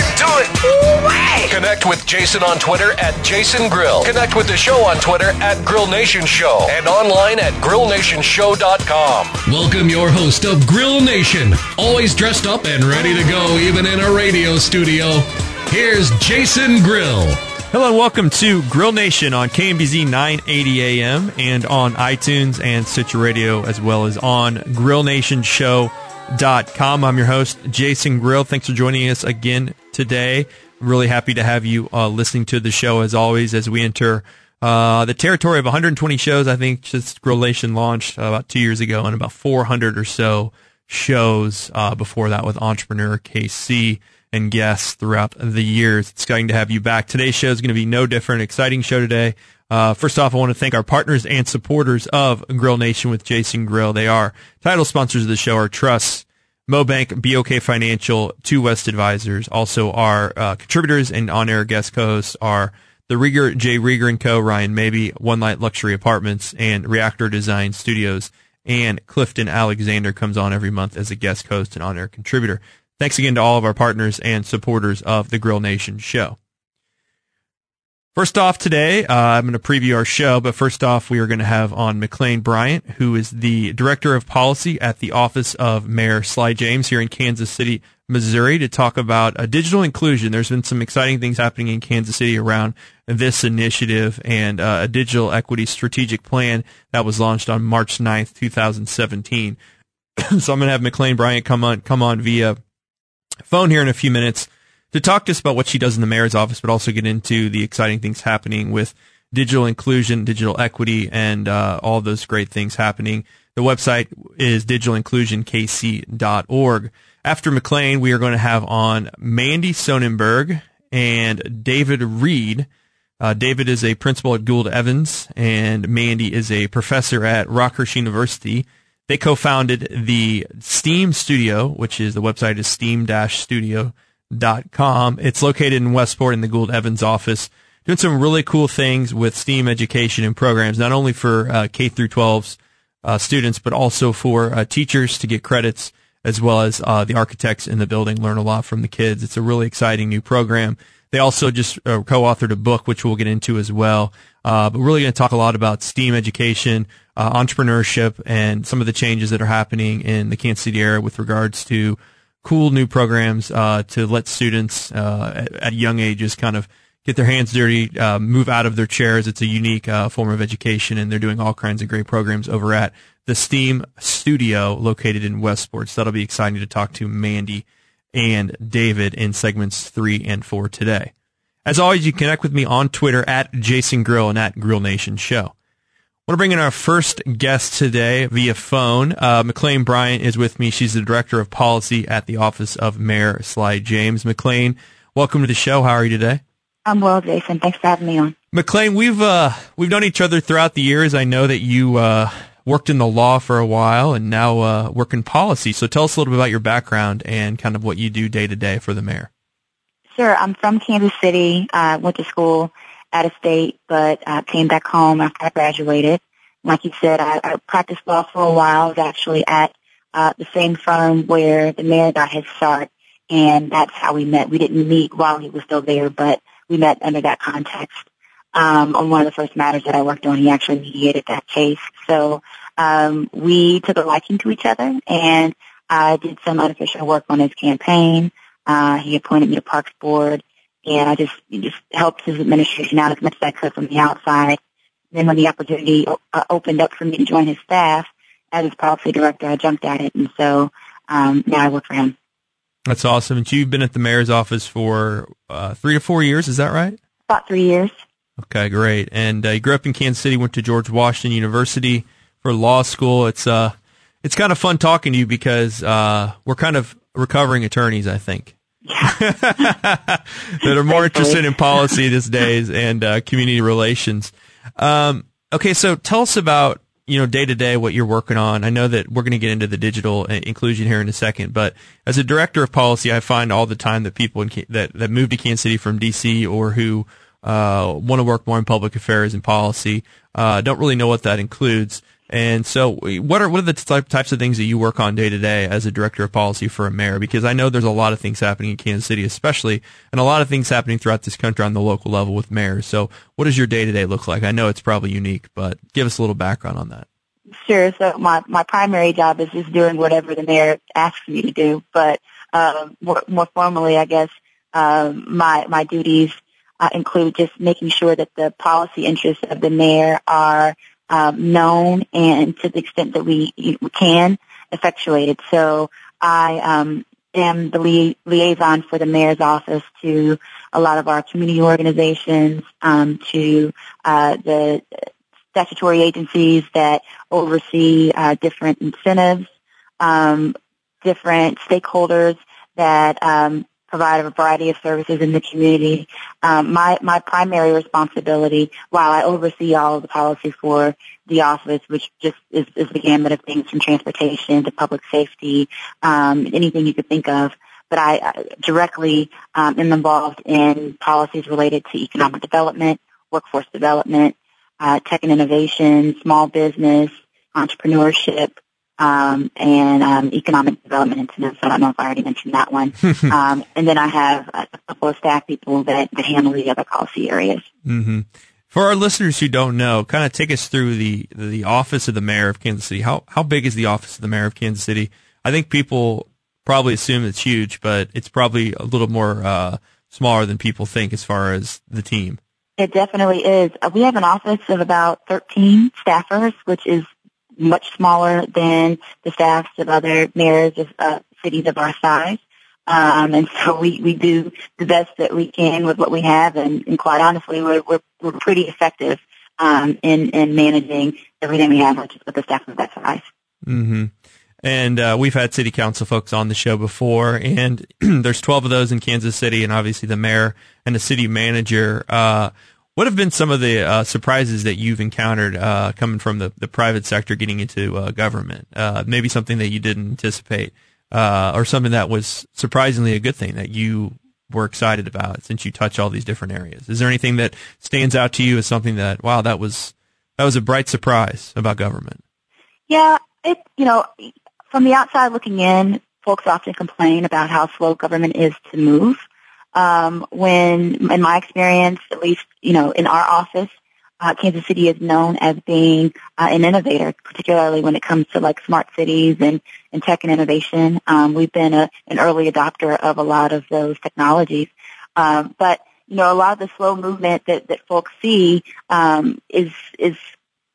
Get into it! Ooh-wee! Connect with Jason on Twitter at Jason Grill. Connect with the show on Twitter at Grill Nation Show and online at grillnationshow.com. Welcome your host of Grill Nation, always dressed up and ready to go, even in a radio studio. Here's Jason Grill. Hello and welcome to Grill Nation on KMBZ 980 AM and on iTunes and Stitcher Radio as well as on grillnationshow.com. I'm your host, Jason Grill. Thanks for joining us again today. Really happy to have you uh, listening to the show as always as we enter uh, the territory of 120 shows. I think just Grill Nation launched uh, about two years ago and about 400 or so shows uh, before that with Entrepreneur KC and guests throughout the years. It's exciting to have you back. Today's show is going to be no different. Exciting show today. Uh, first off, I want to thank our partners and supporters of Grill Nation with Jason Grill. They are title sponsors of the show are Trust, Mobank, BOK Financial, Two West Advisors. Also, our uh, contributors and on-air guest co-hosts are the Rieger, J. Rieger and Co., Ryan Maybee, One Light Luxury Apartments, and Reactor Design Studios. And Clifton Alexander comes on every month as a guest host and on-air contributor. Thanks again to all of our partners and supporters of the Grill Nation show. First off today, uh, I'm going to preview our show, but first off, we are going to have on McClain Bryant, who is the Director of Policy at the Office of Mayor Sly James here in Kansas City, Missouri, to talk about uh, digital inclusion. There's been some exciting things happening in Kansas City around this initiative and uh, a digital equity strategic plan that was launched on March 9th, 2017. so I'm going to have McClain Bryant come on, come on via phone here in a few minutes to talk to us about what she does in the mayor's office, but also get into the exciting things happening with digital inclusion, digital equity, and uh, all those great things happening. The website is digitalinclusionkc.org. After McClain, we are going to have on Mandy Sonnenberg and David Reed. Uh, David is a principal at Gould Evans, and Mandy is a professor at Rockhurst University. They co-founded the Steam Studio, which is the website is steam-studio.com. It's located in Westport in the Gould Evans office, doing some really cool things with STEAM education and programs, not only for uh, K through 12 uh, students, but also for uh, teachers to get credits, as well as uh, the architects in the building learn a lot from the kids. It's a really exciting new program. They also just uh, co-authored a book, which we'll get into as well. Uh, but we're really going to talk a lot about STEAM education, uh, entrepreneurship, and some of the changes that are happening in the Kansas City area with regards to cool new programs uh, to let students uh, at, at, young ages kind of get their hands dirty, uh, move out of their chairs. It's a unique form of education, and they're doing all kinds of great programs over at the STEAM Studio located in Westport. So that'll be exciting to talk to Mandy and David in segments three and four today. As always, you can connect with me on Twitter at Jason Grill and at Grill Nation Show. Want to bring in our first guest today via phone. Uh, McClain Bryant is with me. She's the Director of Policy at the Office of Mayor Sly James. McClain, welcome to the show. How are you today? I'm well, Jason. Thanks for having me on. McClain, we've uh, we've known each other throughout the years. I know that you uh, worked in the law for a while and now uh, work in policy. So tell us a little bit about your background and kind of what you do day to day for the mayor. Sure. I'm from Kansas City. I uh, went to school out of state, but uh, came back home after I graduated. Like you said, I, I practiced law for a while. I was actually at uh, the same firm where the mayor got his start, and that's how we met. We didn't meet while he was still there, but we met under that context. Um, on one of the first matters that I worked on, he actually mediated that case. So um, we took a liking to each other, and I did some unofficial work on his campaign. Uh, he appointed me to Parks Board, and I just just helped his administration out as much as I could from the outside. Then when the opportunity uh, opened up for me to join his staff as his policy director, I jumped at it, and so um, now I work for him. That's awesome. And you've been at the mayor's office for uh, three to four years, is that right? About three years. Okay, great. And uh, you grew up in Kansas City, went to George Washington University for law school. It's uh, it's kind of fun talking to you because uh, we're kind of recovering attorneys, I think. that are more interested in policy these days and uh, community relations. Um, okay, so tell us about you know day to day what you're working on. I know that we're going to get into the digital uh, inclusion here in a second, but as a director of policy, I find all the time that people in, that that move to Kansas City from DC or who uh, want to work more in public affairs and policy uh, don't really know what that includes. And so, what are what are the type, types of things that you work on day to day as a director of policy for a mayor? Because I know there's a lot of things happening in Kansas City, especially, and a lot of things happening throughout this country on the local level with mayors. So, what does your day to day look like? I know it's probably unique, but give us a little background on that. Sure. So, my my primary job is just doing whatever the mayor asks me to do. But uh, more, more formally, I guess um, my my duties uh, include just making sure that the policy interests of the mayor are um, known and to the extent that we, we can effectuate it. So I um, am the li- liaison for the mayor's office to a lot of our community organizations, um, to uh, the statutory agencies that oversee uh, different incentives, um, different stakeholders that um, provide a variety of services in the community. Um, my my primary responsibility, while I oversee all of the policy for the office, which just is, is the gamut of things from transportation to public safety, um, anything you could think of. But I uh, directly um, am involved in policies related to economic development, workforce development, uh, tech and innovation, small business, entrepreneurship, um, and um, economic development incentives. I don't know if I already mentioned that one. um, and then I have a couple of staff people that, that handle the other policy areas. Mm-hmm. For our listeners who don't know, kind of take us through the the office of the mayor of Kansas City. How how big is the office of the mayor of Kansas City? I think people probably assume it's huge, but it's probably a little more uh, smaller than people think as far as the team. It definitely is. Uh, we have an office of about 13 staffers, which is much smaller than the staffs of other mayors of uh, cities of our size. Um, and so we, we do the best that we can with what we have, and, and quite honestly, we're, we're, we're pretty effective um, in, in managing everything we have, is with the staff of that size. Mm-hmm. And uh, we've had city council folks on the show before, and there's 12 of those in Kansas City, and obviously the mayor and the city manager. Uh, what have been some of the uh, surprises that you've encountered uh, coming from the, the private sector getting into uh, government? Uh, maybe something that you didn't anticipate, uh, or something that was surprisingly a good thing that you were excited about since you touch all these different areas. Is there anything that stands out to you as something that wow that was that was a bright surprise about government? Yeah, it you know from the outside looking in, folks often complain about how slow government is to move um, when, in my experience, at least, you know, in our office, uh, Kansas City is known as being uh, an innovator, particularly when it comes to like smart cities and, and tech and innovation. Um, we've been a, an early adopter of a lot of those technologies. Um, but you know, a lot of the slow movement that, that folks see um, is is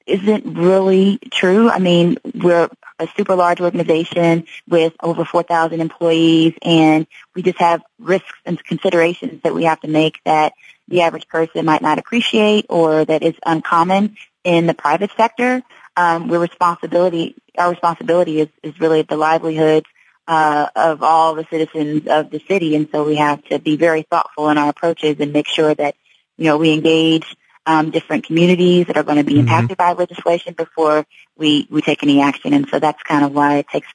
isn't really true. I mean, we're a super large organization with over 4,000 employees, and we just have risks and considerations that we have to make that the average person might not appreciate or that is uncommon in the private sector. Um, we're responsibility, our responsibility is, is really the livelihoods uh, of all the citizens of the city, and so we have to be very thoughtful in our approaches and make sure that you know we engage um, different communities that are going to be mm-hmm. impacted by legislation before we, we take any action. And so that's kind of why it takes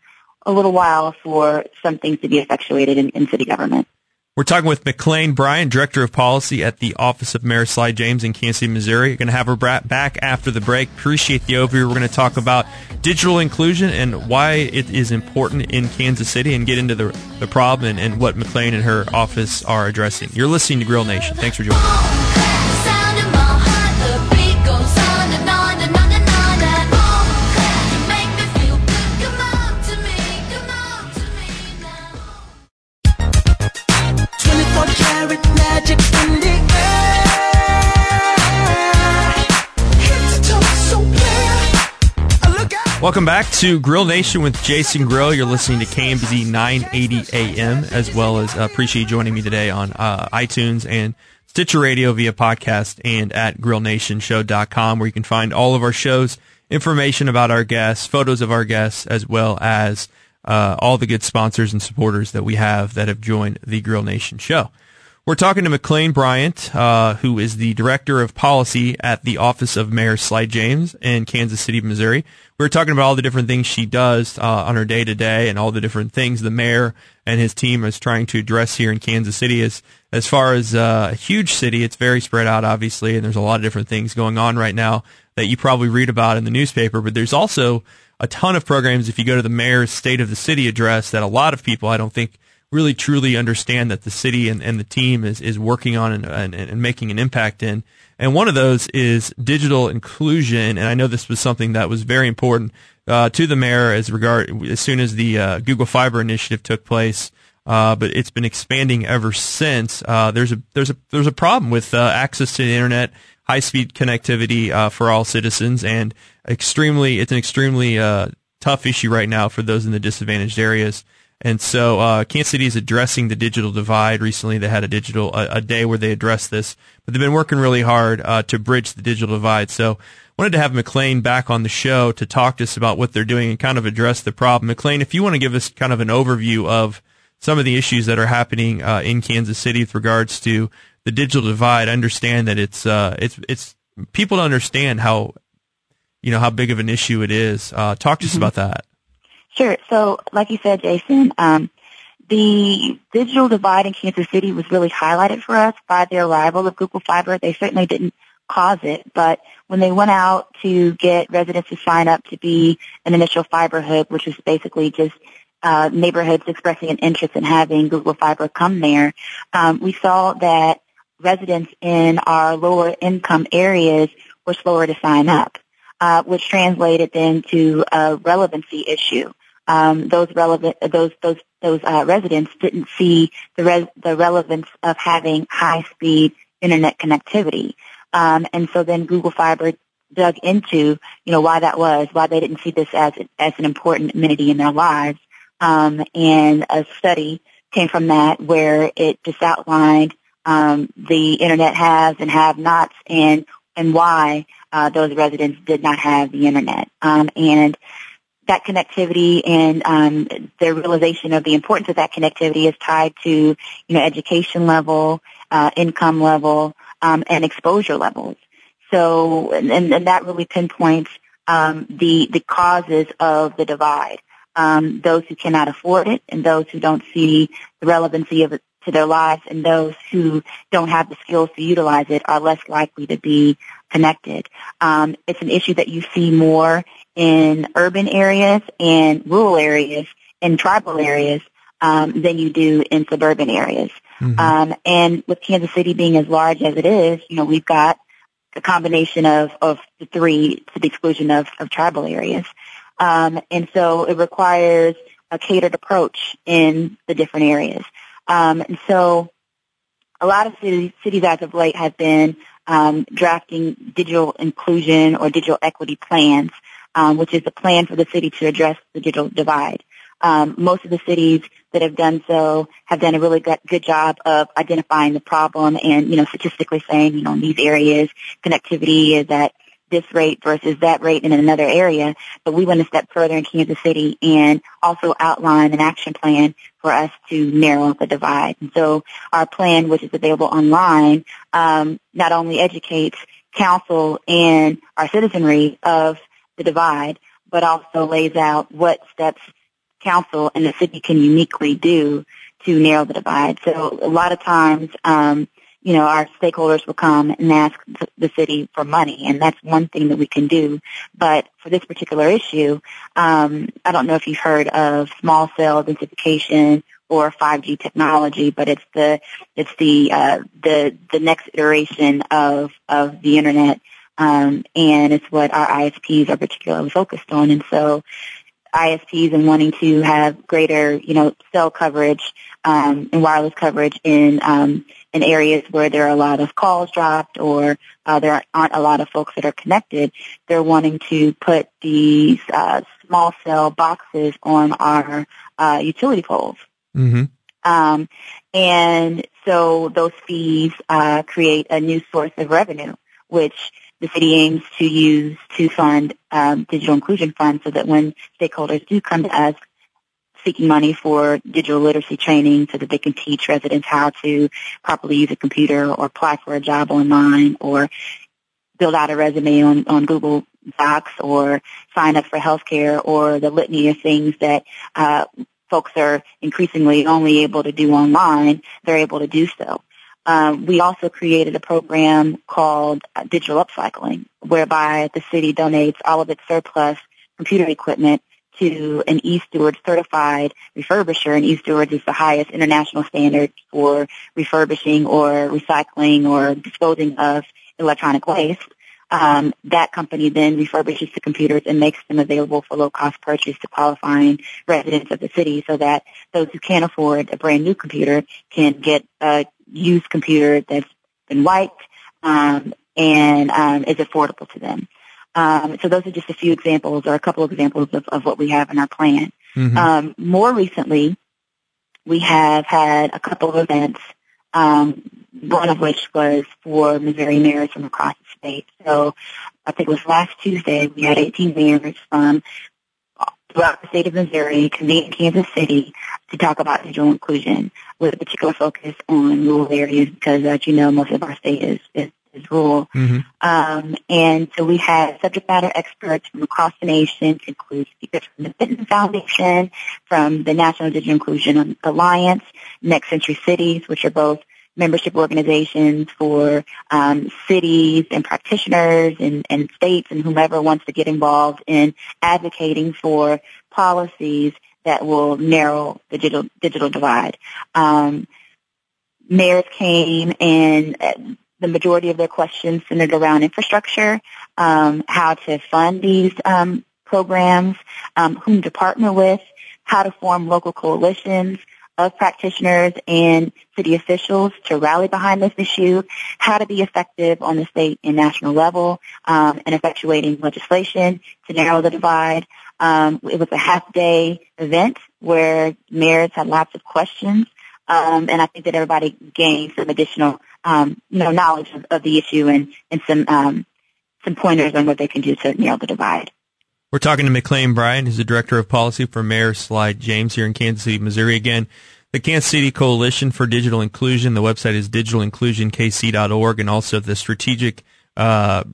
a little while for some things to be effectuated in, in city government. We're talking with McClain Bryan, Director of Policy at the Office of Mayor Sly James in Kansas City, Missouri. You're going to have her back after the break. Appreciate the overview. We're going to talk about digital inclusion and why it is important in Kansas City and get into the, the problem and, and what McClain and her office are addressing. You're listening to Grill Nation. Thanks for joining Welcome back to Grill Nation with Jason Grill. You're listening to KMBZ 980 AM, as well as uh, appreciate you joining me today on uh, iTunes and Stitcher Radio via podcast and at grillnationshow.com, where you can find all of our shows, information about our guests, photos of our guests, as well as uh, all the good sponsors and supporters that we have that have joined the Grill Nation show. We're talking to McClain Bryant, uh, who is the director of policy at the office of Mayor Sly James in Kansas City, Missouri. We are talking about all the different things she does uh, on her day to day and all the different things the mayor and his team is trying to address here in Kansas City. As as far as uh, a huge city, it's very spread out, obviously, and there's a lot of different things going on right now that you probably read about in the newspaper. But there's also a ton of programs if you go to the mayor's state of the city address that a lot of people I don't think really truly understand that the city and, and the team is, is working on and, and, and making an impact in. And one of those is digital inclusion. And I know this was something that was very important uh, to the mayor as regard as soon as the uh, Google Fiber initiative took place. Uh, but it's been expanding ever since. Uh, there's a there's a there's a problem with uh, access to the internet, high speed connectivity uh, for all citizens, and extremely it's an extremely tough issue right now for those in the disadvantaged areas. And so uh, Kansas City is addressing the digital divide. Recently, they had a digital a, a day where they addressed this, but they've been working really hard uh, to bridge the digital divide. So wanted to have McClain back on the show to talk to us about what they're doing and kind of address the problem. McClain, if you want to give us kind of an overview of some of the issues that are happening uh, in Kansas City with regards to the digital divide, understand that it's uh, it's it's people to understand how you know how big of an issue it is. Uh, talk to us mm-hmm. about that. Sure. So, like you said, Jason, um, the digital divide in Kansas City was really highlighted for us by the arrival of Google Fiber. They certainly didn't cause it, but when they went out to get residents to sign up to be an initial fiber hub, which was basically just uh, neighborhoods expressing an interest in having Google Fiber come there, um, we saw that residents in our lower income areas were slower to sign up, uh, which translated then to a relevancy issue um, those relevant those those those uh, residents didn't see the res- the relevance of having high speed internet connectivity, um, and so then Google Fiber dug into you know why that was, why they didn't see this as as an important amenity in their lives, um, and a study came from that where it just outlined um, the internet haves and have-nots and and why uh, those residents did not have the internet, um, and that connectivity and um, their realization of the importance of that connectivity is tied to you know education level, uh, income level, um, and exposure levels. So, and, and that really pinpoints um, the the causes of the divide. Um, those who cannot afford it, and those who don't see the relevancy of it to their lives, and those who don't have the skills to utilize it are less likely to be connected. Um, it's an issue that you see more in urban areas and rural areas and tribal areas um, than you do in suburban areas. Mm-hmm. Um, and with Kansas City being as large as it is, you know, we've got a combination of, of the three to the exclusion of, of tribal areas. Um, and so it requires a catered approach in the different areas. Um, and so a lot of cities, cities as of late have been um, drafting digital inclusion or digital equity plans, um, which is a plan for the city to address the digital divide. Um, most of the cities that have done so have done a really good, job of identifying the problem and, you know, statistically saying, you know, in these areas, connectivity is at this rate versus that rate in another area. But we went a step further in Kansas City and also outline an action plan for us to narrow the divide. And so our plan, which is available online, um, not only educates council and our citizenry of the divide, but also lays out what steps council and the city can uniquely do to narrow the divide. So a lot of times, um, you know, our stakeholders will come and ask the city for money, and that's one thing that we can do. But for this particular issue, um, I don't know if you've heard of small cell densification or 5G technology, but it's the it's the uh, the the next iteration of of the internet, um, and it's what our ISPs are particularly focused on. And so, ISPs and wanting to have greater, you know, cell coverage um, and wireless coverage in um, in areas where there are a lot of calls dropped or uh, there aren't a lot of folks that are connected, they're wanting to put these uh, small cell boxes on our uh, utility poles. Mm-hmm. Um, and so those fees uh, create a new source of revenue, which the city aims to use to fund um, digital inclusion funds so that when stakeholders do come to us seeking money for digital literacy training so that they can teach residents how to properly use a computer or apply for a job online or build out a resume on, on Google Docs or sign up for healthcare or the litany of things that uh, folks are increasingly only able to do online, they're able to do so. Um, we also created a program called uh, Digital Upcycling, whereby the city donates all of its surplus computer equipment to an E-Steward certified refurbisher, and E-Steward is the highest international standard for refurbishing or recycling or disposing of electronic waste. Um, that company then refurbishes the computers and makes them available for low-cost purchase to qualifying residents of the city so that those who can't afford a brand new computer can get a used computer that's been wiped um, and um, is affordable to them. Um, so those are just a few examples or a couple of examples of, of what we have in our plan. Mhm. Um, more recently, we have had a couple of events, um, one of which was for Missouri mayors from across the state. So I think it was last Tuesday, we had 18 mayors from throughout the state of Missouri convene in Kansas City to talk about digital inclusion with a particular focus on rural areas because, as you know, most of our state is, is, is rural. Mhm. Um, and so we had subject matter experts from across the nation to include speakers from the Benton Foundation, from the National Digital Inclusion Alliance, Next Century Cities, which are both membership organizations for um, cities and practitioners and, and states and whomever wants to get involved in advocating for policies that will narrow the digital, digital divide. Um, mayors came and uh, the majority of their questions centered around infrastructure, um, how to fund these um, programs, um, whom to partner with, how to form local coalitions of practitioners and city officials to rally behind this issue, how to be effective on the state and national level um, in effectuating legislation to narrow the divide. Um, it was a half-day event where mayors had lots of questions, um, and I think that everybody gained some additional, um, you know, knowledge of, of the issue and, and some um, some pointers on what they can do to narrow the divide. We're talking to McClain Bryan, who's the director of policy for Mayor Sly James here in Kansas City, Missouri. Again, the Kansas City Coalition for Digital Inclusion. The website is digitalinclusionkc.org, and also the strategic, uh,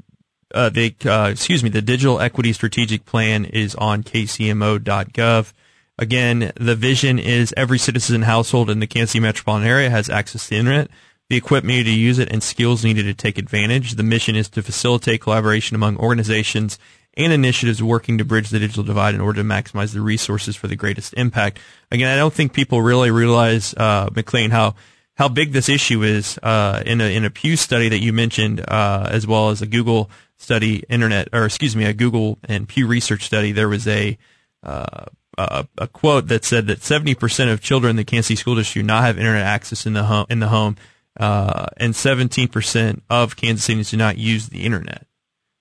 uh, the uh, excuse me, the Digital Equity Strategic Plan is on kcmo.gov. Again, the vision is every citizen household in the Kansas City metropolitan area has access to the internet, the equipment to use it, and skills needed to take advantage. The mission is to facilitate collaboration among organizations and initiatives working to bridge the digital divide in order to maximize the resources for the greatest impact. Again, I don't think people really realize, uh, McClain, how how big this issue is. Uh, in a in a Pew study that you mentioned, uh, as well as a Google study, internet or excuse me, a Google and Pew Research study, there was a uh, a, a quote that said that 70% of children in the Kansas City School District do not have internet access in the home, in the home, uh, and 17% of Kansas Cityans do not use the internet.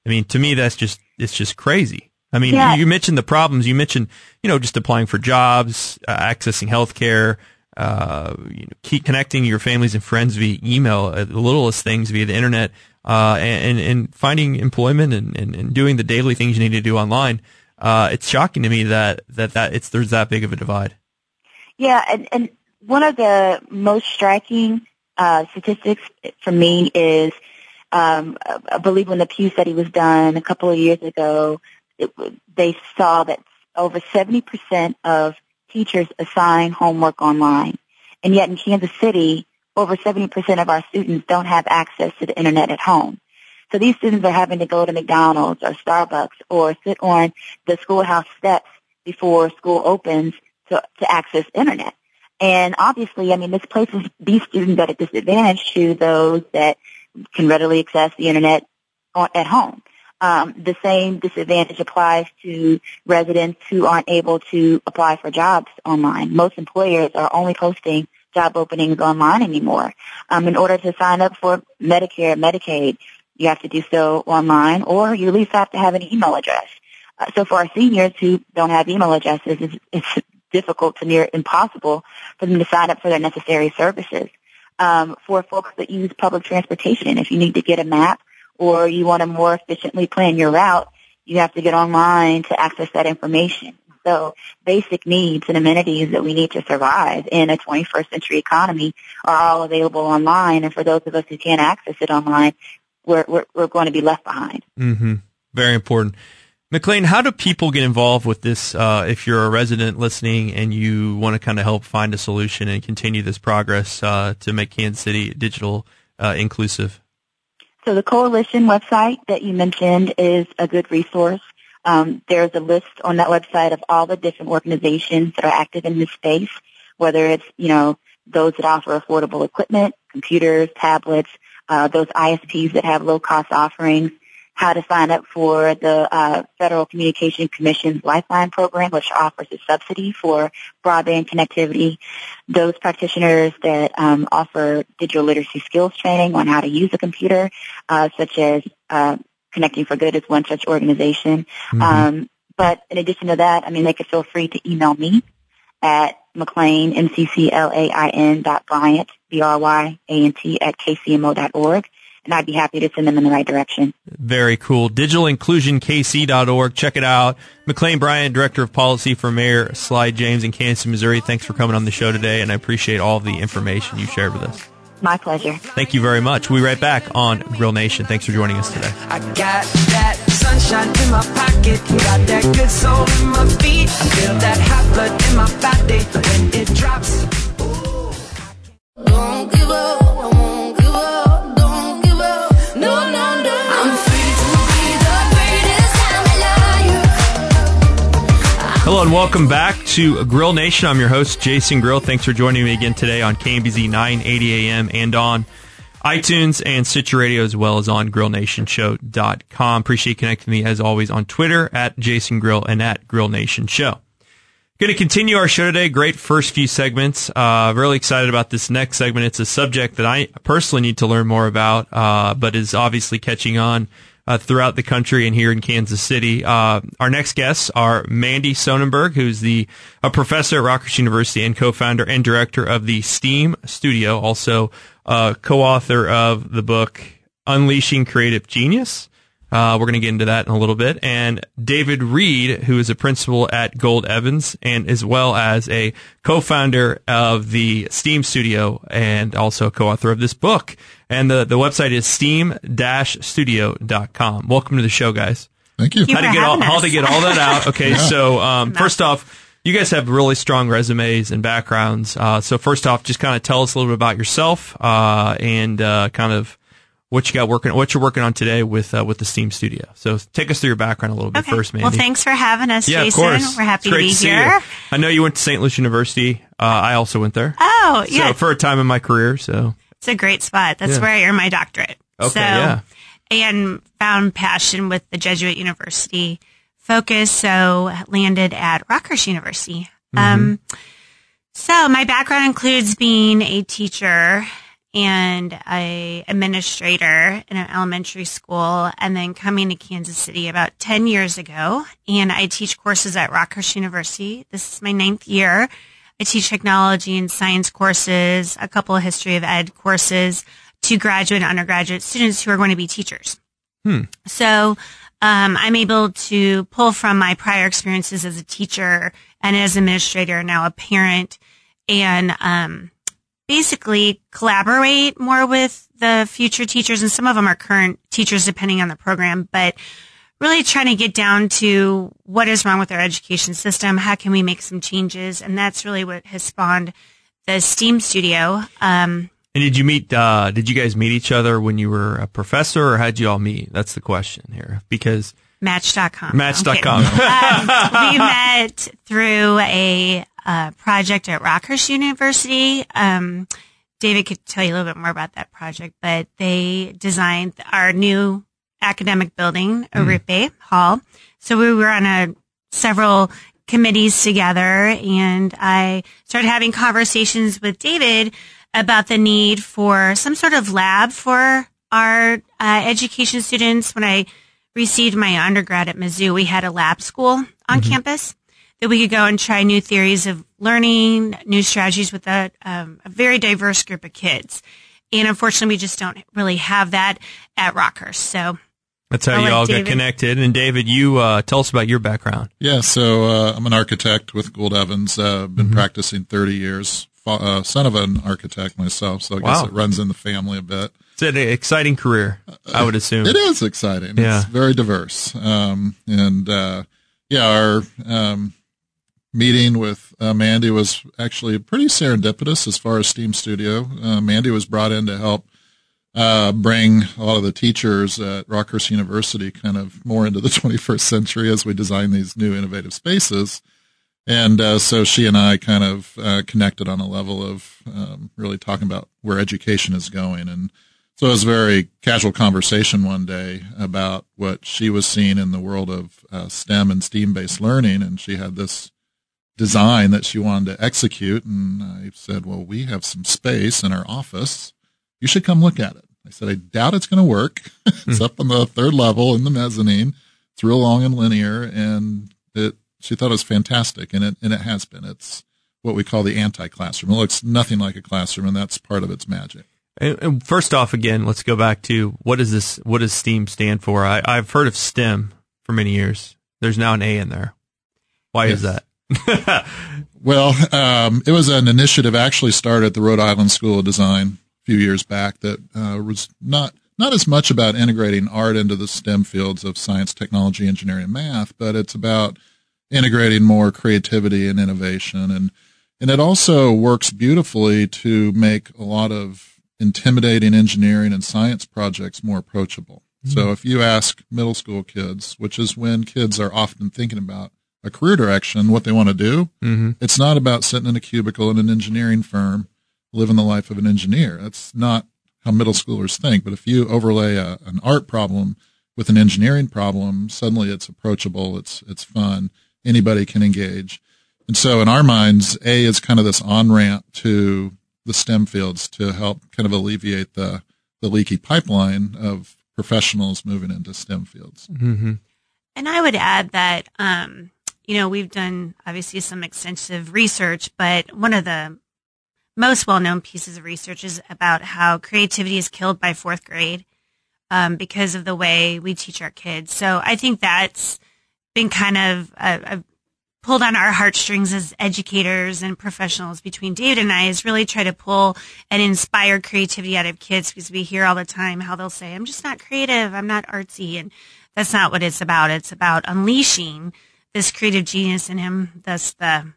I mean, to me, that's just it's just crazy. I mean, Yeah. you, mentioned the problems. You mentioned, you know, just applying for jobs, uh, accessing healthcare, uh, you know, keep connecting your families and friends via email, uh, the littlest things via the internet, uh, and, and finding employment and, and, and doing the daily things you need to do online. Uh, it's shocking to me that, that, that it's, there's that big of a divide. Yeah, and, and one of the most striking uh, statistics for me is um, I believe when the Pew study was done a couple of years ago, it, they saw that over 70% of teachers assign homework online. And yet in Kansas City, over 70% of our students don't have access to the internet at home. So these students are having to go to McDonald's or Starbucks or sit on the schoolhouse steps before school opens to, to access internet. And obviously, I mean, this places these students at a disadvantage to those that can readily access the internet at home. Um, the same disadvantage applies to residents who aren't able to apply for jobs online. Most employers are only posting job openings online anymore. Um, in order to sign up for Medicare, Medicaid, you have to do so online, or you at least have to have an email address. Uh, so for our seniors who don't have email addresses, it's, it's difficult to near impossible for them to sign up for their necessary services. Um, for folks that use public transportation, if you need to get a map or you want to more efficiently plan your route, you have to get online to access that information. So basic needs and amenities that we need to survive in a 21st century economy are all available online. And for those of us who can't access it online, we're, we're, we're going to be left behind. Mm-hmm. Very important. McClain, how do people get involved with this? Uh, if you're a resident listening and you want to kind of help find a solution and continue this progress uh, to make Kansas City digital uh, inclusive? So the coalition website that you mentioned is a good resource. Um, there's a list on that website of all the different organizations that are active in this space, whether it's you know those that offer affordable equipment, computers, tablets, uh, those ISPs that have low cost offerings, how to sign up for the uh, Federal Communication Commission's Lifeline program, which offers a subsidy for broadband connectivity. Those practitioners that um, offer digital literacy skills training on how to use a computer, uh, such as uh, Connecting for Good is one such organization. Mm-hmm. Um, but in addition to that, I mean, they could feel free to email me at McClain, M-C-C-L-A-I-N dot Bryant, B-R-Y-A-N-T at KCMO dot org and I'd be happy to send them in the right direction. Very cool. DigitalInclusionKC.org. Check it out. McClain Bryant, Director of Policy for Mayor Sly James in Kansas, Missouri. Thanks for coming on the show today, and I appreciate all the information you shared with us. My pleasure. Thank you very much. We'll be right back on Grill Nation. Thanks for joining us today. I got that sunshine in my pocket, got that good soul in my feet. I feel that hot blood in my body when it drops. Ooh. Welcome back to Grill Nation. I'm your host, Jason Grill. Thanks for joining me again today on KMBZ 980 AM and on iTunes and Stitcher Radio as well as on grillnationshow.com. Appreciate connecting me as always on Twitter at Jason Grill and at Grill Nation Show. Going to continue our show today. Great first few segments. Uh, really excited about this next segment. It's a subject that I personally need to learn more about, uh, but is obviously catching on uh, throughout the country and here in Kansas City. Uh, our next guests are Mandy Sonnenberg, who's the a professor at Rockhurst University and co-founder and director of the STEAM Studio, also uh, co-author of the book Unleashing Creative Genius. Uh, we're going to get into that in a little bit. And David Reed, who is a principal at Gould Evans and as well as a co-founder of the Steam Studio and also co-author of this book. And the, the website is steam-studio.com. Welcome to the show, guys. Thank you. How to get all, how to get all that out. Okay. yeah. So, um, first off, you guys have really strong resumes and backgrounds. Uh, so first off, just kind of tell us a little bit about yourself, uh, and, uh, kind of, what you got working, what you're working on today with uh, with the Steam Studio. So take us through your background a little bit okay. first, Mandy. Well, thanks for having us, yeah, Jason. Of course. We're happy to be to here. I know you went to St. Louis University. Uh, I also went there. Oh, yeah. So for a time in my career, so it's a great spot. That's yeah. where I earned my doctorate. Okay, so, yeah. And found passion with the Jesuit University focus, so landed at Rockhurst University. Mm-hmm. Um, so my background includes being a teacher and a administrator in an elementary school and then coming to Kansas City about 10 years ago. And I teach courses at Rockhurst University. This is my ninth year. I teach technology and science courses, a couple of history of ed courses to graduate and undergraduate students who are going to be teachers. Hmm. So, um, I'm able to pull from my prior experiences as a teacher and as an administrator, now a parent, and um, basically collaborate more with the future teachers and some of them are current teachers depending on the program, but really trying to get down to what is wrong with our education system. How can we make some changes? And that's really what has spawned the STEAM studio. Um, and did you meet, uh, did you guys meet each other when you were a professor or how did you all meet? That's the question here because Match.com. Match.com. um, we met through a uh, project at Rockhurst University. Um, David could tell you a little bit more about that project, but they designed our new academic building, mm. Hall. So we were on a several committees together and I started having conversations with David about the need for some sort of lab for our uh, education students. When I received my undergrad at Mizzou, we had a lab school on mm-hmm. campus that we could go and try new theories of learning, new strategies with a, um, a very diverse group of kids. And unfortunately, we just don't really have that at Rockhurst. So That's how I'll you let all David- got connected. And David, you uh, tell us about your background. Yeah, so uh, I'm an architect with Gould Evans. Uh, been practicing 30 years. Uh, son of an architect myself, so I guess Wow. it runs in the family a bit. It's an exciting career, I would assume. It is exciting. Yeah. It's very diverse. Um, and uh, yeah, our um, meeting with uh, Mandy was actually pretty serendipitous as far as Steam Studio. Uh, Mandy was brought in to help uh, bring a lot of the teachers at Rockhurst University kind of more into the 21st century as we design these new innovative spaces. And uh, so she and I kind of uh, connected on a level of um, really talking about where education is going. And so it was a very casual conversation one day about what she was seeing in the world of uh, STEM and STEAM based learning. And she had this design that she wanted to execute. And I said, Well, we have some space in our office. You should come look at it. I said, I doubt it's going to work. it's up on the third level in the mezzanine. It's real long and linear. And it, she thought it was fantastic. And it, and it has been. It's what we call the anti classroom. It looks nothing like a classroom, and that's part of its magic. And, and first off, again, let's go back to what does this? What does STEAM stand for? I, I've heard of STEM for many years. There's now an A in there. Why is that? Well, um, it was an initiative actually started at the Rhode Island School of Design few years back that uh, was not not as much about integrating art into the STEM fields of science, technology, engineering, and math, but it's about integrating more creativity and innovation, and and it also works beautifully to make a lot of intimidating engineering and science projects more approachable. So if you ask middle school kids, which is when kids are often thinking about a career direction, what they want to do, mm-hmm. it's not about sitting in a cubicle in an engineering firm, living the life of an engineer. That's not how middle schoolers think. But if you overlay a, an art problem with an engineering problem, suddenly it's approachable. It's it's fun. Anybody can engage. And so in our minds, A is kind of this on ramp to the STEM fields to help kind of alleviate the the leaky pipeline of professionals moving into STEM fields. Mm-hmm. And I would add that, um, you know, we've done obviously some extensive research, but one of the most well-known pieces of research is about how creativity is killed by fourth grade um, because of the way we teach our kids. So I think that's been kind of uh, uh, pulled on our heartstrings as educators and professionals between David and I is really try to pull and inspire creativity out of kids because we hear all the time how they'll say, I'm just not creative. I'm not artsy. And that's not what it's about. It's about unleashing this creative genius in him. That's the,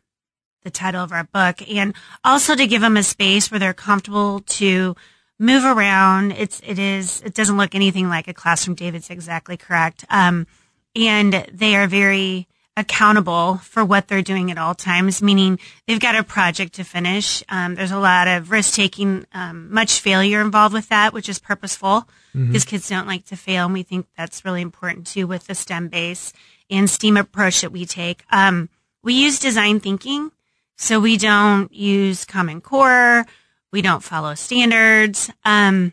the title of our book and also to give them a space where they're comfortable to move around. It's, it is, it doesn't look anything like a classroom. David's exactly correct. Um, and they are very accountable for what they're doing at all times, meaning they've got a project to finish. Um, there's a lot of risk taking, um, much failure involved with that, which is purposeful because kids don't like to fail. And we think that's really important too with the STEM base and STEAM approach that we take. Um, we use design thinking. So we don't use Common Core. We don't follow standards. Um,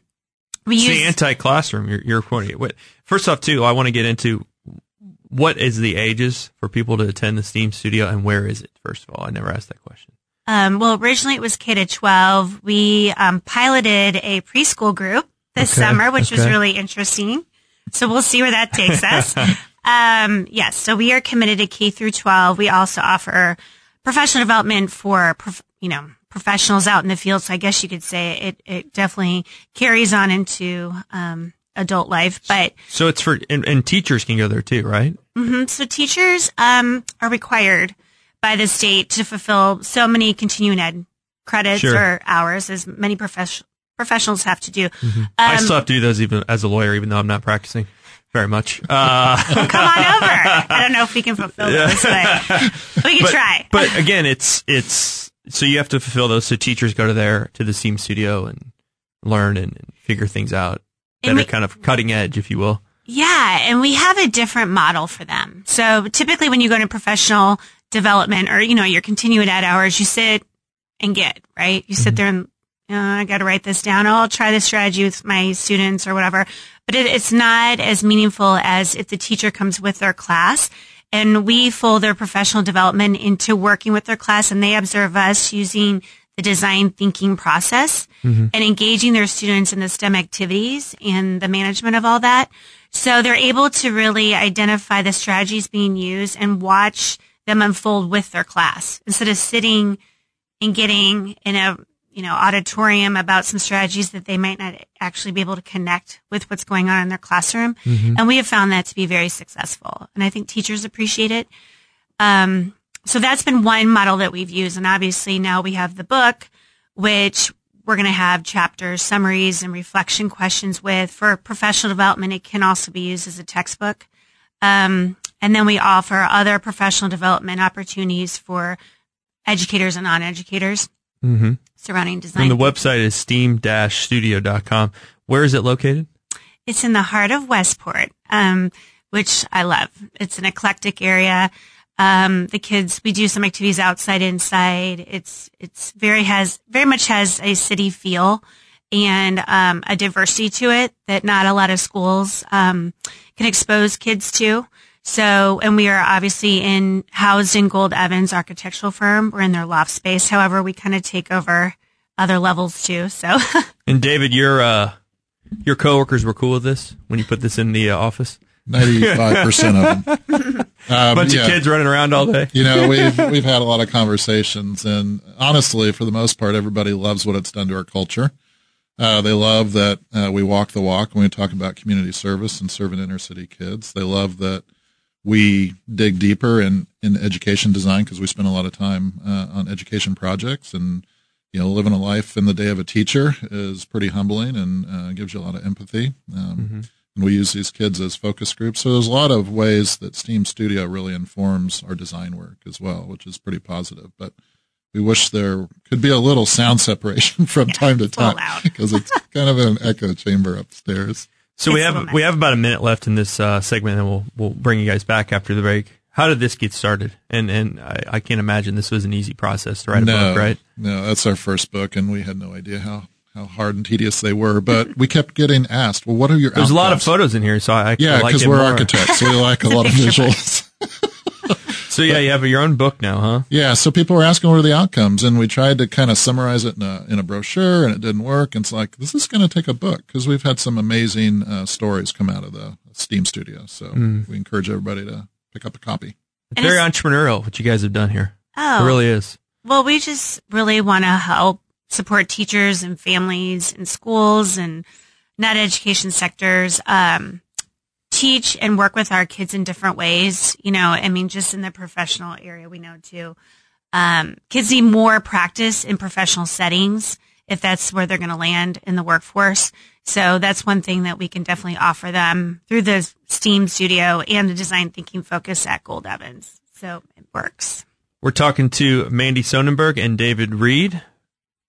we It's use the anti-classroom. You're, you're quoting it. What, first off, too, I want to get into what is the ages for people to attend the Steam Studio, and where is it? First of all, I never asked that question. Um, well, originally it was K to 12. We um, piloted a preschool group this Okay, summer, which was really interesting. So we'll see where that takes us. um, yes, so we are committed to K through 12. We also offer professional development for, you know, professionals out in the field. So I guess you could say it, it definitely carries on into um, adult life. But So it's for and, and teachers can go there too, right? Mm-hmm. So teachers um, are required by the state to fulfill so many continuing ed credits Sure. or hours as many profes- professionals have to do. I Um, still have to do those even as a lawyer, even though I'm not practicing very much. Uh, Come on over. I don't know if we can fulfill this, but we can but, try. but again, it's it's so you have to fulfill those. So teachers go to there to the Steam Studio and learn and, and figure things out that And are we- kind of cutting edge, if you will. Yeah, and we have a different model for them. So typically when you go to professional development or, you know, your continuing ed hours, you sit and get, right? You sit there and, uh, I got to write this down. Oh, I'll try this strategy with my students or whatever. But it, it's not as meaningful as if the teacher comes with their class and we fold their professional development into working with their class and they observe us using the design thinking process mm-hmm. and engaging their students in the STEM activities and the management of all that. So they're able to really identify the strategies being used and watch them unfold with their class instead of sitting and getting in a you know auditorium about some strategies that they might not actually be able to connect with what's going on in their classroom. And we have found that to be very successful. And I think teachers appreciate it. Um, so that's been one model that we've used. And obviously now we have the book, which we're going to have chapters, summaries, and reflection questions with. For professional development, it can also be used as a textbook. Um, and then we offer other professional development opportunities for educators and non-educators Mm-hmm. Surrounding design. And the website is steam-studio.com. Where is it located? It's in the heart of Westport, um, which I love. It's an eclectic area. Um, the kids, we do some activities outside, inside. It's, it's very has, very much has a city feel and, um, a diversity to it that not a lot of schools, um, can expose kids to. So, and we are obviously in, housed in Gould Evans architectural firm. We're in their loft space. However, we kind of take over other levels too. So, And David, your uh, your coworkers were cool with this when you put this in the uh, office. Ninety-five percent of them. Um, Bunch yeah. of kids running around all day. You know, we've we've had a lot of conversations, and honestly, for the most part, everybody loves what it's done to our culture. Uh, they love that uh, we walk the walk when we talk about community service and serving inner city kids. They love that we dig deeper in in education design because we spend a lot of time uh, on education projects and. You know, living a life in the day of a teacher is pretty humbling and uh, gives you a lot of empathy. Um, and we use these kids as focus groups. So there's a lot of ways that Steam Studio really informs our design work as well, which is pretty positive. But we wish there could be a little sound separation from time to it's a little time because it's kind of an echo chamber upstairs. So we have we have about a minute left in this uh, segment, and we'll we'll bring you guys back after the break. How did this get started? And and I, I can't imagine this was an easy process to write a no, book, right? No, that's our first book, and we had no idea how, how hard and tedious they were. But we kept getting asked, "Well, what are your?" There's a lot of photos in here, so I, I Yeah, because it we're more. architects, so we like a lot of visuals. So yeah, you have your own book now, huh? Yeah, so people were asking what are the outcomes, and we tried to kind of summarize it in a in a brochure, and it didn't work. And it's like this is going to take a book because we've had some amazing uh, stories come out of the Steam Studio. So Mm. we encourage everybody to pick up a copy. It's very it's- entrepreneurial what you guys have done here. oh, It really is. Well, we just really want to help support teachers and families and schools and not education sectors, um, teach and work with our kids in different ways. You know, I mean, just in the professional area, we know too. Um, kids need more practice in professional settings if that's where they're going to land in the workforce. So that's one thing that we can definitely offer them through the STEAM studio and the design thinking focus at Gould Evans. So it works. We're talking to Mandy Sonnenberg and David Reed,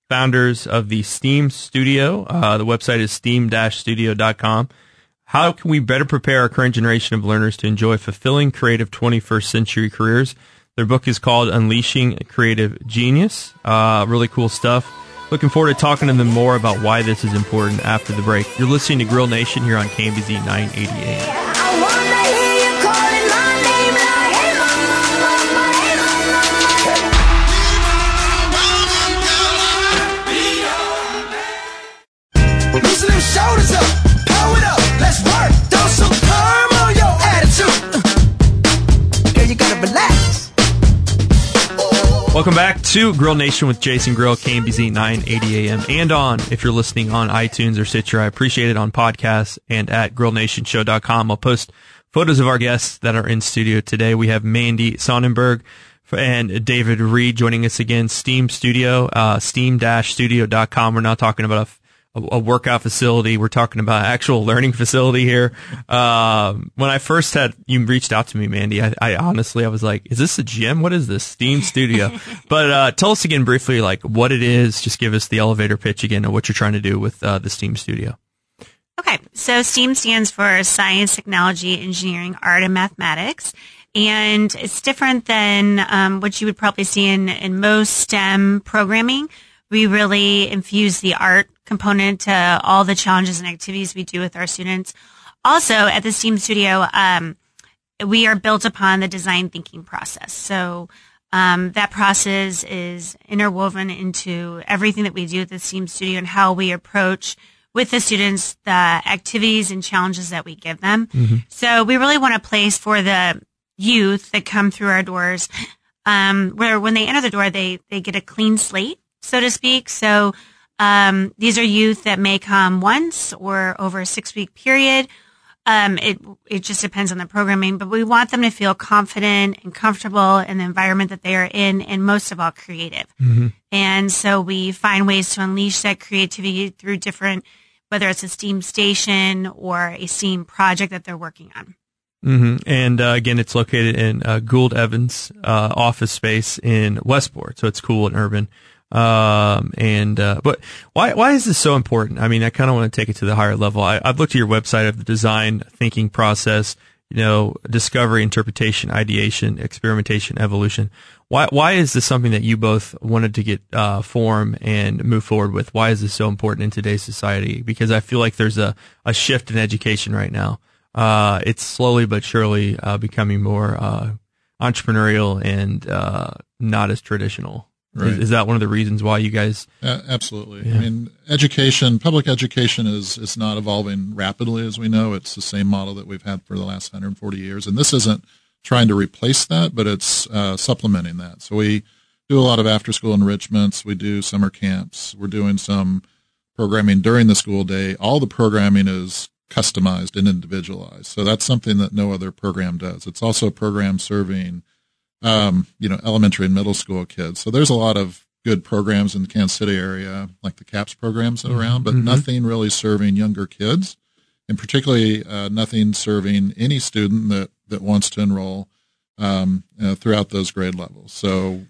founders of the Steam Studio. Uh, the website is steam-studio.com. How can we better prepare our current generation of learners to enjoy fulfilling creative 21st century careers? Their book is called Unleashing Creative Genius. Uh, really cool stuff. Looking forward to talking to them more about why this is important after the break. You're listening to Grill Nation here on KMBZ 980 Welcome back to Grill Nation with Jason Grill, KMBZ 980 AM, and on if you're listening on iTunes or Stitcher. I appreciate it on podcasts and at grillnationshow.com. I'll post photos of our guests that are in studio today. We have Mandy Sonnenberg and David Reed joining us again, Steam Studio, uh, steam-studio.com. We're not talking about a a, workout facility. We're talking about actual learning facility here. Um, when I first had you reached out to me, Mandy, I, I honestly I was like, "Is this a gym? What is this Steam Studio?" but uh, tell us again briefly, like what it is. Just give us the elevator pitch again of what you're trying to do with uh, the Steam Studio. Okay, so STEAM stands for Science, Technology, Engineering, Art, and Mathematics. And it's different than um, what you would probably see in, in most STEM programming. We really infuse the art component to all the challenges and activities we do with our students. Also, at the STEAM Studio, um, we are built upon the design thinking process. So Um, that process is interwoven into everything that we do at the STEAM Studio and how we approach with the students the activities and challenges that we give them. So we really want a place for the youth that come through our doors, um, where when they enter the door, they they get a clean slate, so to speak. So um, these are youth that may come once or over a six week period. Um, it it just depends on the programming, but we want them to feel confident and comfortable in the environment that they are in, and most of all, creative. And so we find ways to unleash that creativity through different, whether it's a STEAM station or a STEAM project that they're working on. hmm And uh, again, it's located in uh, Gould Evans uh, office space in Westport, so it's cool and urban. Um, and uh, but why why is this so important? I mean, I kind of want to take it to the higher level. I, I've looked at your website of the design thinking process. You know, discovery, interpretation, ideation, experimentation, evolution. Why why is this something that you both wanted to get uh, form and move forward with? Why is this so important in today's society? Because I feel like there's a, a shift in education right now uh, it's slowly but surely uh, becoming more uh, entrepreneurial and uh, not as traditional. Is, Right. is that one of the reasons why you guys? Uh, absolutely. I mean, education, public education is is not evolving rapidly as we know. It's the same model that we've had for the last 140 years, and this isn't trying to replace that, but it's uh, supplementing that. So we do a lot of after school enrichments. We do summer camps. We're doing some programming during the school day. All the programming is customized and individualized. So that's something that no other program does. It's also a program serving um, you know, elementary and middle school kids. So there's a lot of good programs in the Kansas City area, like the CAPS programs around, but nothing really serving younger kids, and particularly uh, nothing serving any student that that wants to enroll um, uh, throughout those grade levels. So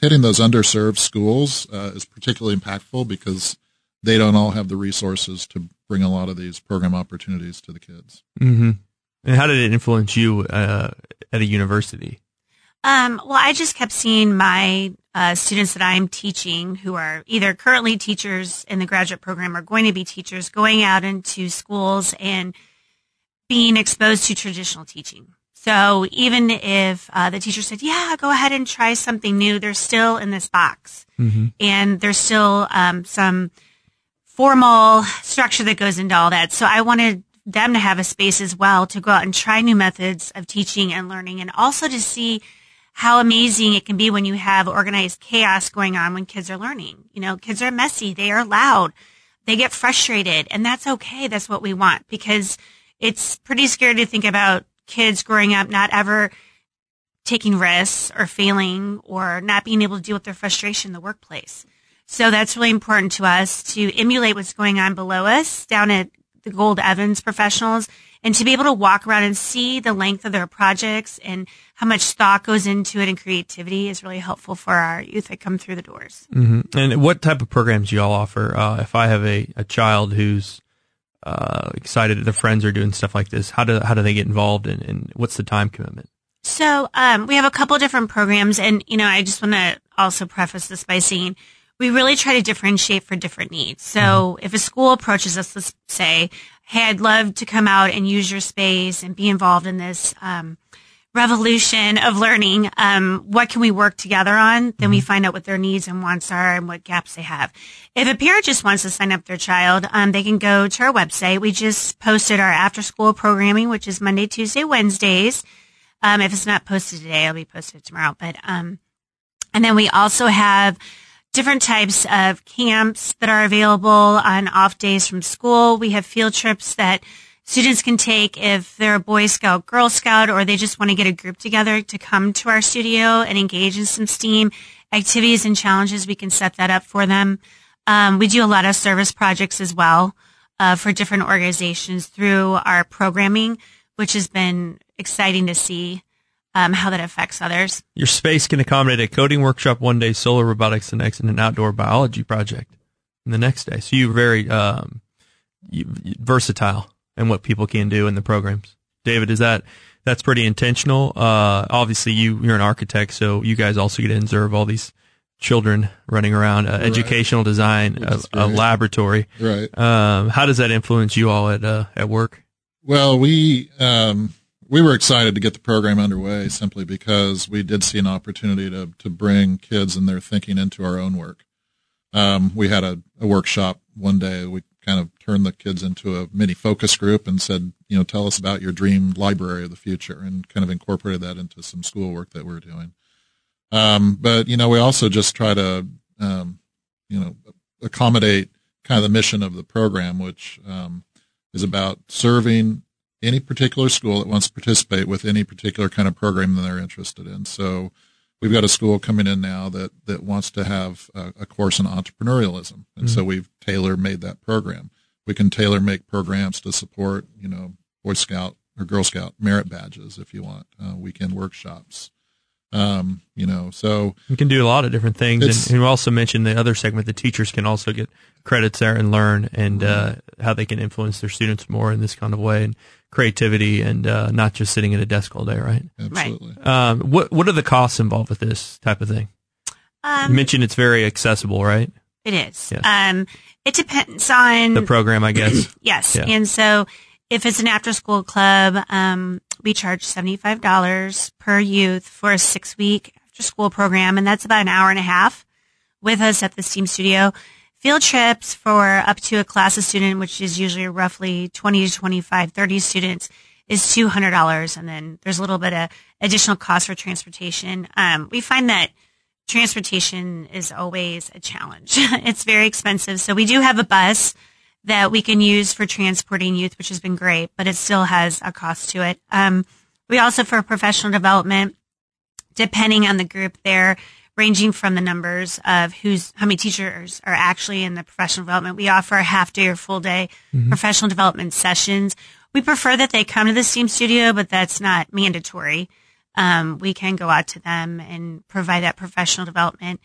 hitting those underserved schools uh, is particularly impactful because they don't all have the resources to bring a lot of these program opportunities to the kids. Mm-hmm. And how did it influence you uh, at a university? Um, well, I just kept seeing my uh, students that I'm teaching who are either currently teachers in the graduate program or going to be teachers going out into schools and being exposed to traditional teaching. So even if uh, the teacher said, yeah, go ahead and try something new, they're still in this box. And there's still um, some formal structure that goes into all that. So I wanted them to have a space as well to go out and try new methods of teaching and learning and also to see how amazing it can be when you have organized chaos going on when kids are learning. You know, kids are messy. They are loud. They get frustrated and that's okay. That's what we want because it's pretty scary to think about kids growing up not ever taking risks or failing or not being able to deal with their frustration in the workplace. So that's really important to us to emulate what's going on below us down at the Gould Evans professionals and to be able to walk around and see the length of their projects and how much thought goes into it and creativity is really helpful for our youth that come through the doors. hmm And what type of programs do y'all offer? Uh, if I have a, a child who's uh, excited that their friends are doing stuff like this, how do how do they get involved and, and what's the time commitment? So um, we have a couple different programs, and you know, I just want to also preface this by saying we really try to differentiate for different needs. So if a school approaches us, let's say, "Hey, I'd love to come out and use your space and be involved in this." Um, revolution of learning. Um, what can we work together on? Then we find out what their needs and wants are and what gaps they have. If a parent just wants to sign up their child um, they can go to our website. We just posted our after school programming which is monday tuesday wednesdays. Um, if it's not posted today it'll be posted tomorrow. But um, and then we also have different types of camps that are available on off days from school. We have field trips that students can take if they're a Boy Scout, Girl Scout, or they just want to get a group together to come to our studio and engage in some STEAM activities and challenges. We can set that up for them. Um, we do a lot of service projects as well uh, for different organizations through our programming, which has been exciting to see um, how that affects others. Your space can accommodate a coding workshop one day, solar robotics the next, and an outdoor biology project the next day. So you're very um, you, versatile in what people can do in the programs. David, is that that's pretty intentional? Uh, obviously, you you're an architect, so you guys also get to observe all these children running around. Uh, Educational design, a, a laboratory. Right. Um, how does that influence you all at uh, at work? Well, we um, we were excited to get the program underway simply because we did see an opportunity to to bring kids and their thinking into our own work. Um, we had a, a workshop one day. We kind of turned the kids into a mini focus group and said, you know, tell us about your dream library of the future, and kind of incorporated that into some schoolwork that we're doing. Um, but you know, we also just try to, um, you know, accommodate kind of the mission of the program, which um, is about serving any particular school that wants to participate with any particular kind of program that they're interested in. So we've got a school coming in now that, that wants to have a, a course in entrepreneurialism. And mm-hmm. so we've tailor made that program. We can tailor make programs to support, you know, Boy Scout or Girl Scout merit badges if you want, uh, weekend workshops. Um, you know, so you can do a lot of different things. And, and you also mentioned the other segment, the teachers can also get credits there and learn and, uh, how they can influence their students more in this kind of way and creativity and, uh, not just sitting at a desk all day, right? Absolutely. Right. Um, what, what are the costs involved with this type of thing? Um, you mentioned it's very accessible, right? It is. Yes. Um, it depends on the program, I guess. yes. Yeah. And so if it's an after school club, um, we charge $75 per youth for a six week after school program. And that's about an hour and a half with us at the STEAM studio. Field trips for up to a class of student, which is usually roughly 20 to 25, 30 students is $200. And then there's a little bit of additional cost for transportation. Um, we find that transportation is always a challenge. it's very expensive. So we do have a bus that we can use for transporting youth, which has been great, but it still has a cost to it. Um, we also, for professional development, depending on the group there, ranging from the numbers of who's, how many teachers are actually in the professional development. We offer a half day or full day mm-hmm. professional development sessions. We prefer that they come to the STEAM studio, but that's not mandatory. Um, we can go out to them and provide that professional development.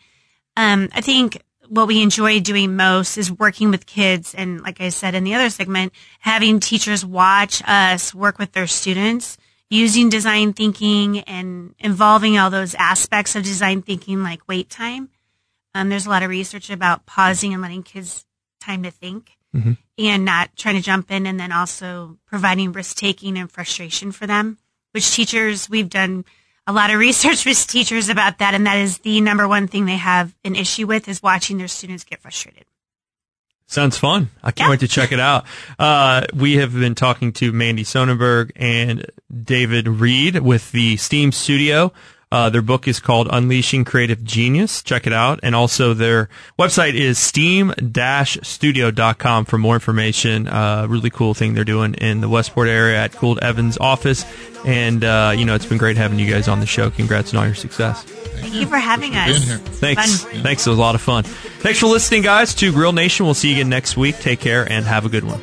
Um, I think what we enjoy doing most is working with kids. And like I said in the other segment, having teachers watch us work with their students using design thinking and involving all those aspects of design thinking like wait time. Um, there's a lot of research about pausing and letting kids time to think mm-hmm. and not trying to jump in and then also providing risk taking and frustration for them, which teachers we've done a lot of research with teachers about that, and that is the number one thing they have an issue with is watching their students get frustrated. Sounds fun. I can't yeah. wait to check it out. Uh, we have been talking to Mandy Sonnenberg and David Reed with the Steam Studio. Uh, their book is called Unleashing Creative Genius. Check it out. And also their website is steam-studio.com for more information. Uh, really cool thing they're doing in the Westport area at Gould Evans office. And, uh, you know, it's been great having you guys on the show. Congrats on all your success. Thank you for having us. Thanks. Fun. Thanks. It was a lot of fun. Thanks for listening, guys, to Grill Nation. We'll see you again next week. Take care and have a good one.